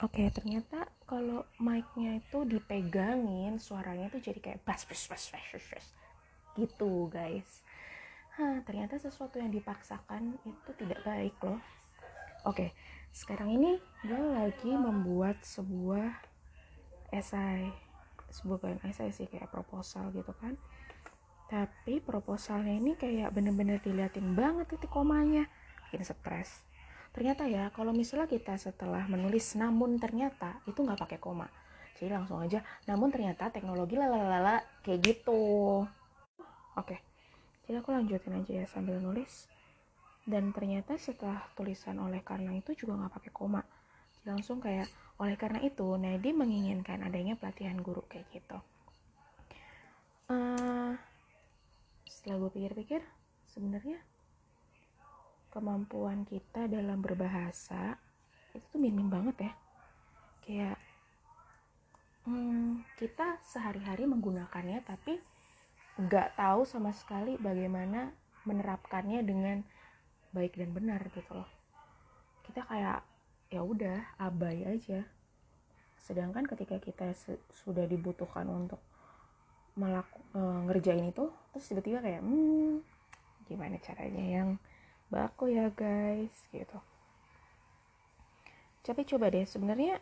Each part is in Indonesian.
Oke, ternyata kalau mic-nya itu dipegangin, suaranya tuh jadi kayak bas bas bas bas bas, gitu, guys. Hah, ternyata sesuatu yang dipaksakan itu tidak baik loh. Oke, sekarang ini gue lagi membuat sebuah esai, sebuah bukan esai sih kayak proposal gitu kan. Tapi proposalnya ini kayak bener-bener diliatin banget titik komanya, bikin stres ternyata ya kalau misalnya kita setelah menulis namun ternyata itu nggak pakai koma. Jadi langsung aja namun ternyata teknologi lalalala kayak gitu. Oke jadi aku lanjutin aja ya sambil nulis. Dan ternyata setelah tulisan oleh karena itu juga nggak pakai koma. Jadi langsung kayak oleh karena itu Nadi menginginkan adanya pelatihan guru kayak gitu. Uh, setelah gue pikir-pikir sebenarnya kemampuan kita dalam berbahasa itu tuh minim banget ya. Kayak hmm, kita sehari-hari menggunakannya tapi nggak tahu sama sekali bagaimana menerapkannya dengan baik dan benar gitu loh. Kita kayak ya udah abai aja. Sedangkan ketika kita sudah dibutuhkan untuk melaku, e, ngerjain itu terus tiba-tiba kayak hmm gimana caranya yang baku ya guys gitu. Tapi coba deh sebenarnya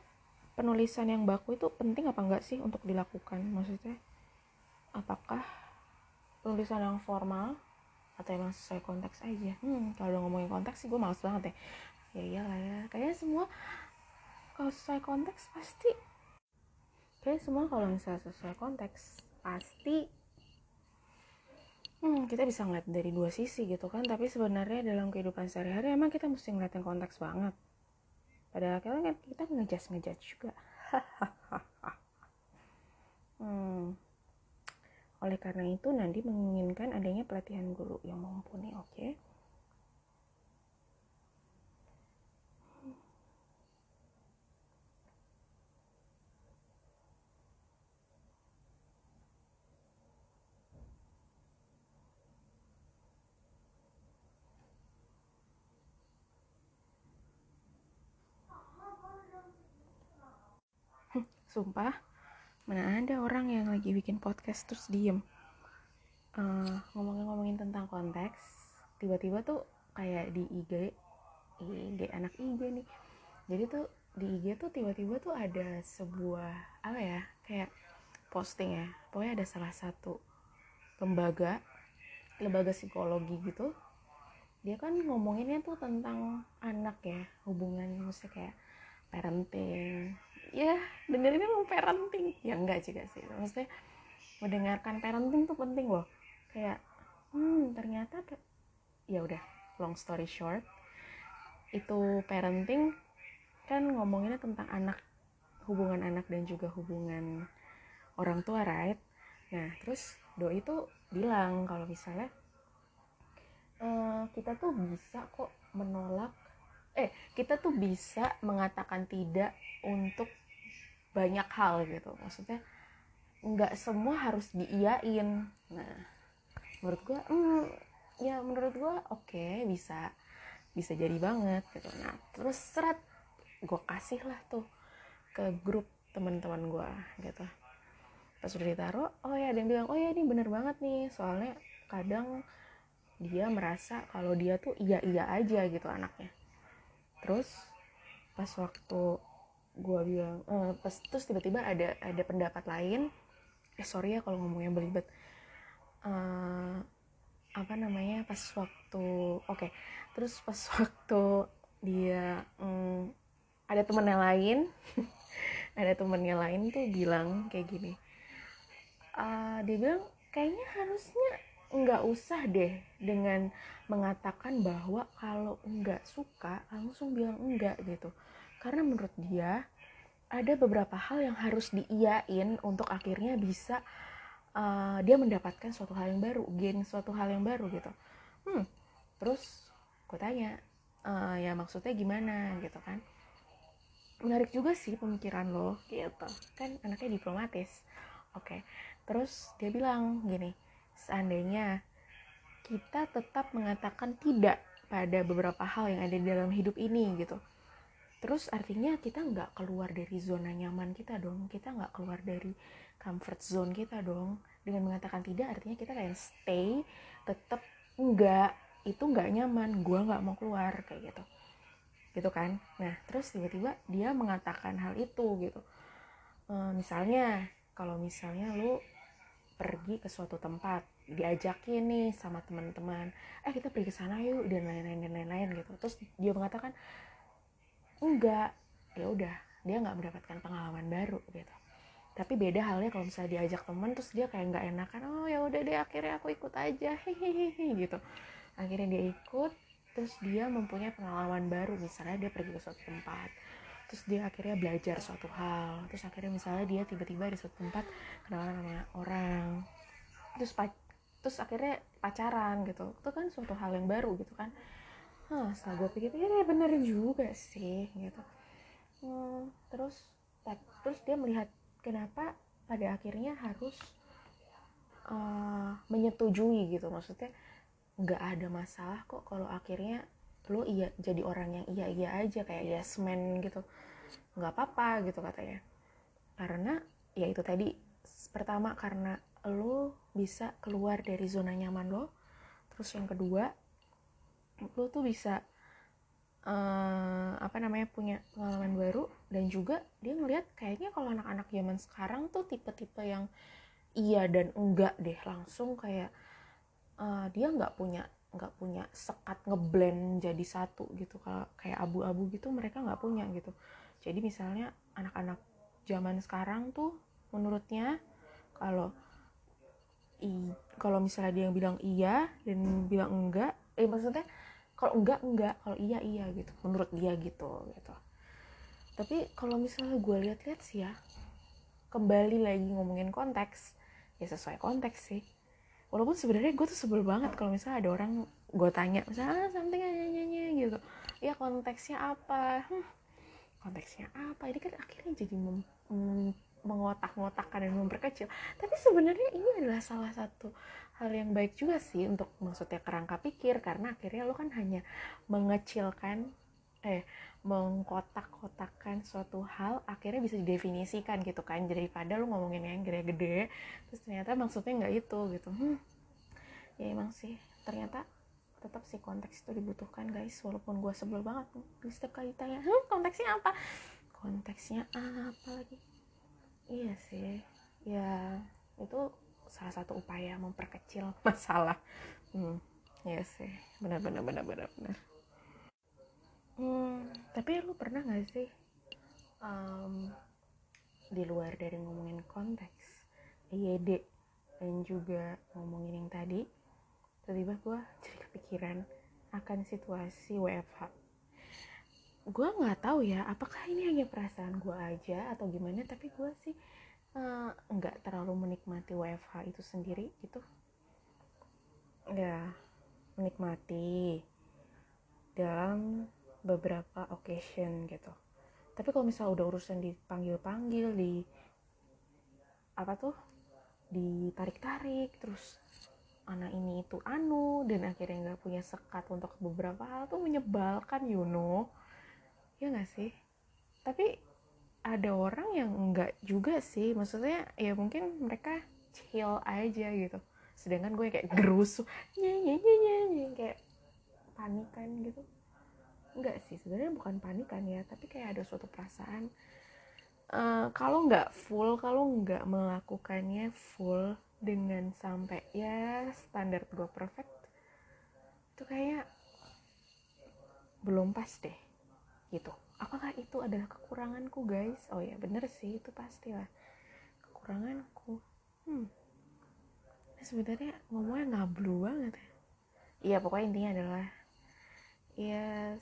penulisan yang baku itu penting apa enggak sih untuk dilakukan? Maksudnya apakah penulisan yang formal atau emang sesuai konteks aja? Hmm kalau ngomongin konteks sih gue males banget ya. Ya iyalah ya kayak semua kalau sesuai konteks pasti kayak semua kalau misalnya sesuai konteks pasti hmm, kita bisa ngeliat dari dua sisi gitu kan tapi sebenarnya dalam kehidupan sehari-hari emang kita mesti ngeliatin konteks banget padahal kita kan kita ngejudge ngejudge juga hmm. oleh karena itu Nandi menginginkan adanya pelatihan guru yang mumpuni oke okay? Sumpah mana ada orang yang lagi bikin podcast terus diem. Uh, ngomongin-ngomongin tentang konteks tiba-tiba tuh kayak di IG IG anak IG nih. Jadi tuh di IG tuh tiba-tiba tuh ada sebuah apa ya kayak posting ya. Pokoknya ada salah satu lembaga lembaga psikologi gitu. Dia kan ngomonginnya tuh tentang anak ya hubungan maksudnya kayak parenting. Ya dengerin emang parenting. Ya enggak juga sih. Maksudnya mendengarkan parenting tuh penting loh. Kayak hmm ternyata ya udah long story short itu parenting kan ngomonginnya tentang anak hubungan anak dan juga hubungan orang tua right? Nah terus do itu bilang kalau misalnya uh, kita tuh bisa kok menolak eh kita tuh bisa mengatakan tidak untuk banyak hal gitu. Maksudnya nggak semua harus diiyain. Nah menurut gue hmm, ya menurut gue oke okay, bisa bisa jadi banget gitu. Nah terus serat gue kasih lah tuh ke grup teman-teman gue gitu. Pas udah ditaruh oh ya ada yang bilang oh ya ini bener banget nih. Soalnya kadang dia merasa kalau dia tuh iya iya aja gitu anaknya terus pas waktu gue bilang uh, pas terus tiba-tiba ada ada pendapat lain eh sorry ya kalau ngomongnya belibet uh, apa namanya pas waktu oke okay. terus pas waktu dia um, ada temennya lain ada temennya lain tuh bilang kayak gini uh, dia bilang kayaknya harusnya nggak usah deh dengan mengatakan bahwa kalau nggak suka langsung bilang enggak gitu. Karena menurut dia ada beberapa hal yang harus diiyain untuk akhirnya bisa uh, dia mendapatkan suatu hal yang baru gain suatu hal yang baru gitu. Hmm terus gue tanya uh, ya maksudnya gimana? gitu kan. Menarik juga sih pemikiran lo gitu. Kan anaknya diplomatis. Oke okay. terus dia bilang gini seandainya kita tetap mengatakan tidak pada beberapa hal yang ada di dalam hidup ini gitu. Terus artinya kita nggak keluar dari zona nyaman kita dong kita nggak keluar dari comfort zone kita dong. Dengan mengatakan tidak artinya kita kayak stay tetap enggak itu nggak nyaman gue nggak mau keluar kayak gitu. Gitu kan? Nah terus tiba-tiba dia mengatakan hal itu gitu. E, misalnya kalau misalnya lu pergi ke suatu tempat diajakin nih sama teman-teman eh kita pergi ke sana yuk dan lain-lain dan lain-lain gitu. Terus dia mengatakan enggak. Ya udah dia nggak mendapatkan pengalaman baru gitu. Tapi beda halnya kalau misalnya diajak teman terus dia kayak nggak enakan oh ya udah deh akhirnya aku ikut aja. Hehehe gitu. Akhirnya dia ikut terus dia mempunyai pengalaman baru. Misalnya dia pergi ke suatu tempat terus dia akhirnya belajar suatu hal. Terus akhirnya misalnya dia tiba-tiba di suatu tempat kenalan sama orang. Terus terus akhirnya pacaran gitu. Itu kan suatu hal yang baru gitu kan. Hah, setelah gue pikir ya bener juga sih gitu. Hmm, terus terus dia melihat kenapa pada akhirnya harus uh, menyetujui gitu. Maksudnya nggak ada masalah kok kalau akhirnya lo iya jadi orang yang iya iya aja kayak yes man gitu. Nggak apa-apa gitu katanya. Karena ya itu tadi pertama karena lo bisa keluar dari zona nyaman lo. Terus yang kedua lo tuh bisa uh, apa namanya punya pengalaman baru. Dan juga dia ngelihat kayaknya kalau anak-anak zaman sekarang tuh tipe-tipe yang iya dan enggak deh. Langsung kayak uh, dia nggak punya nggak punya sekat ngeblend jadi satu gitu kalau kayak abu-abu gitu mereka nggak punya gitu. Jadi misalnya anak-anak zaman sekarang tuh menurutnya kalau i kalau misalnya dia yang bilang iya dan bilang enggak eh maksudnya kalau enggak enggak kalau iya iya gitu menurut dia gitu gitu. Tapi kalau misalnya gue lihat-lihat sih ya kembali lagi ngomongin konteks ya sesuai konteks sih walaupun sebenarnya gue tuh sebel banget kalau misalnya ada orang gue tanya misalnya ah, something nyanyi gitu. Ya konteksnya apa? Hmm, konteksnya apa? Ini kan akhirnya jadi mem, mem, mengotak-ngotakkan dan memperkecil. Tapi sebenarnya ini adalah salah satu hal yang baik juga sih untuk maksudnya kerangka pikir karena akhirnya lo kan hanya mengecilkan eh mengkotak-kotakan suatu hal akhirnya bisa didefinisikan gitu kan. Daripada lo ngomongin yang gede-gede terus ternyata maksudnya nggak itu gitu. Hmm, ya emang sih ternyata tetap sih konteks itu dibutuhkan guys. Walaupun gue sebel banget di setiap kali tanya hmm, konteksnya apa? Konteksnya apa lagi? Iya sih. Ya itu salah satu upaya memperkecil masalah. Hmm. Iya sih. Benar benar benar benar benar hmm tapi lu pernah gak sih um, di luar dari ngomongin konteks IED dan juga ngomongin yang tadi tiba-tiba gue jadi kepikiran akan situasi WFH gue nggak tahu ya apakah ini hanya perasaan gue aja atau gimana tapi gue sih uh, nggak terlalu menikmati WFH itu sendiri gitu. Ya menikmati dalam beberapa occasion gitu. Tapi kalau misalnya udah urusan dipanggil-panggil di apa tuh ditarik-tarik terus anak ini itu anu dan akhirnya nggak punya sekat untuk beberapa hal tuh menyebalkan you know. Ya nggak sih? Tapi ada orang yang enggak juga sih. Maksudnya ya mungkin mereka chill aja gitu. Sedangkan gue kayak gerusu nyanyi nyanyi kayak panikan gitu enggak sih sebenarnya bukan panikan ya tapi kayak ada suatu perasaan uh, kalau nggak full kalau nggak melakukannya full dengan sampai ya standar gue perfect itu kayak belum pas deh gitu. Apakah itu adalah kekuranganku guys? Oh ya bener sih itu pastilah. Kekuranganku hmm. Sebenarnya ngomongnya ngablu banget ya. Iya pokoknya intinya adalah ya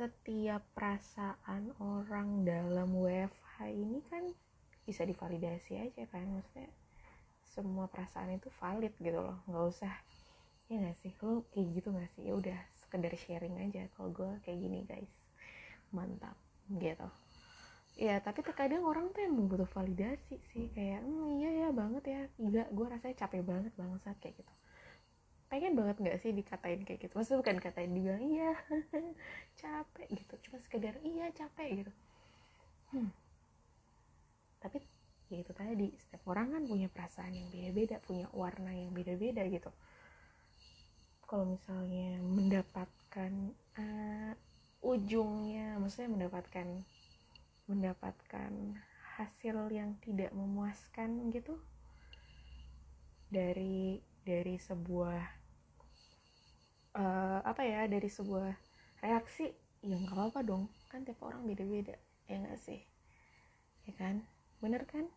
setiap perasaan orang dalam WFH ini kan bisa divalidasi aja kan maksudnya semua perasaan itu valid gitu loh nggak usah ya nggak sih? Lo kayak gitu nggak sih? Ya udah sekedar sharing aja kalau gue kayak gini guys. Mantap gitu. Ya tapi terkadang orang tuh emang butuh validasi sih kayak hmm, iya ya banget ya enggak gue rasanya capek banget bangsat kayak gitu pengen banget nggak sih dikatain kayak gitu? Maksudnya bukan katain dibilang iya capek gitu. Cuma sekedar iya capek gitu. Hmm. tapi ya itu tadi setiap orang kan punya perasaan yang beda-beda punya warna yang beda-beda gitu. Kalau misalnya mendapatkan uh, ujungnya maksudnya mendapatkan mendapatkan hasil yang tidak memuaskan gitu dari dari sebuah uh, apa ya dari sebuah reaksi ya nggak apa-apa dong kan tiap orang beda-beda. Ya nggak sih? Ya kan? Bener kan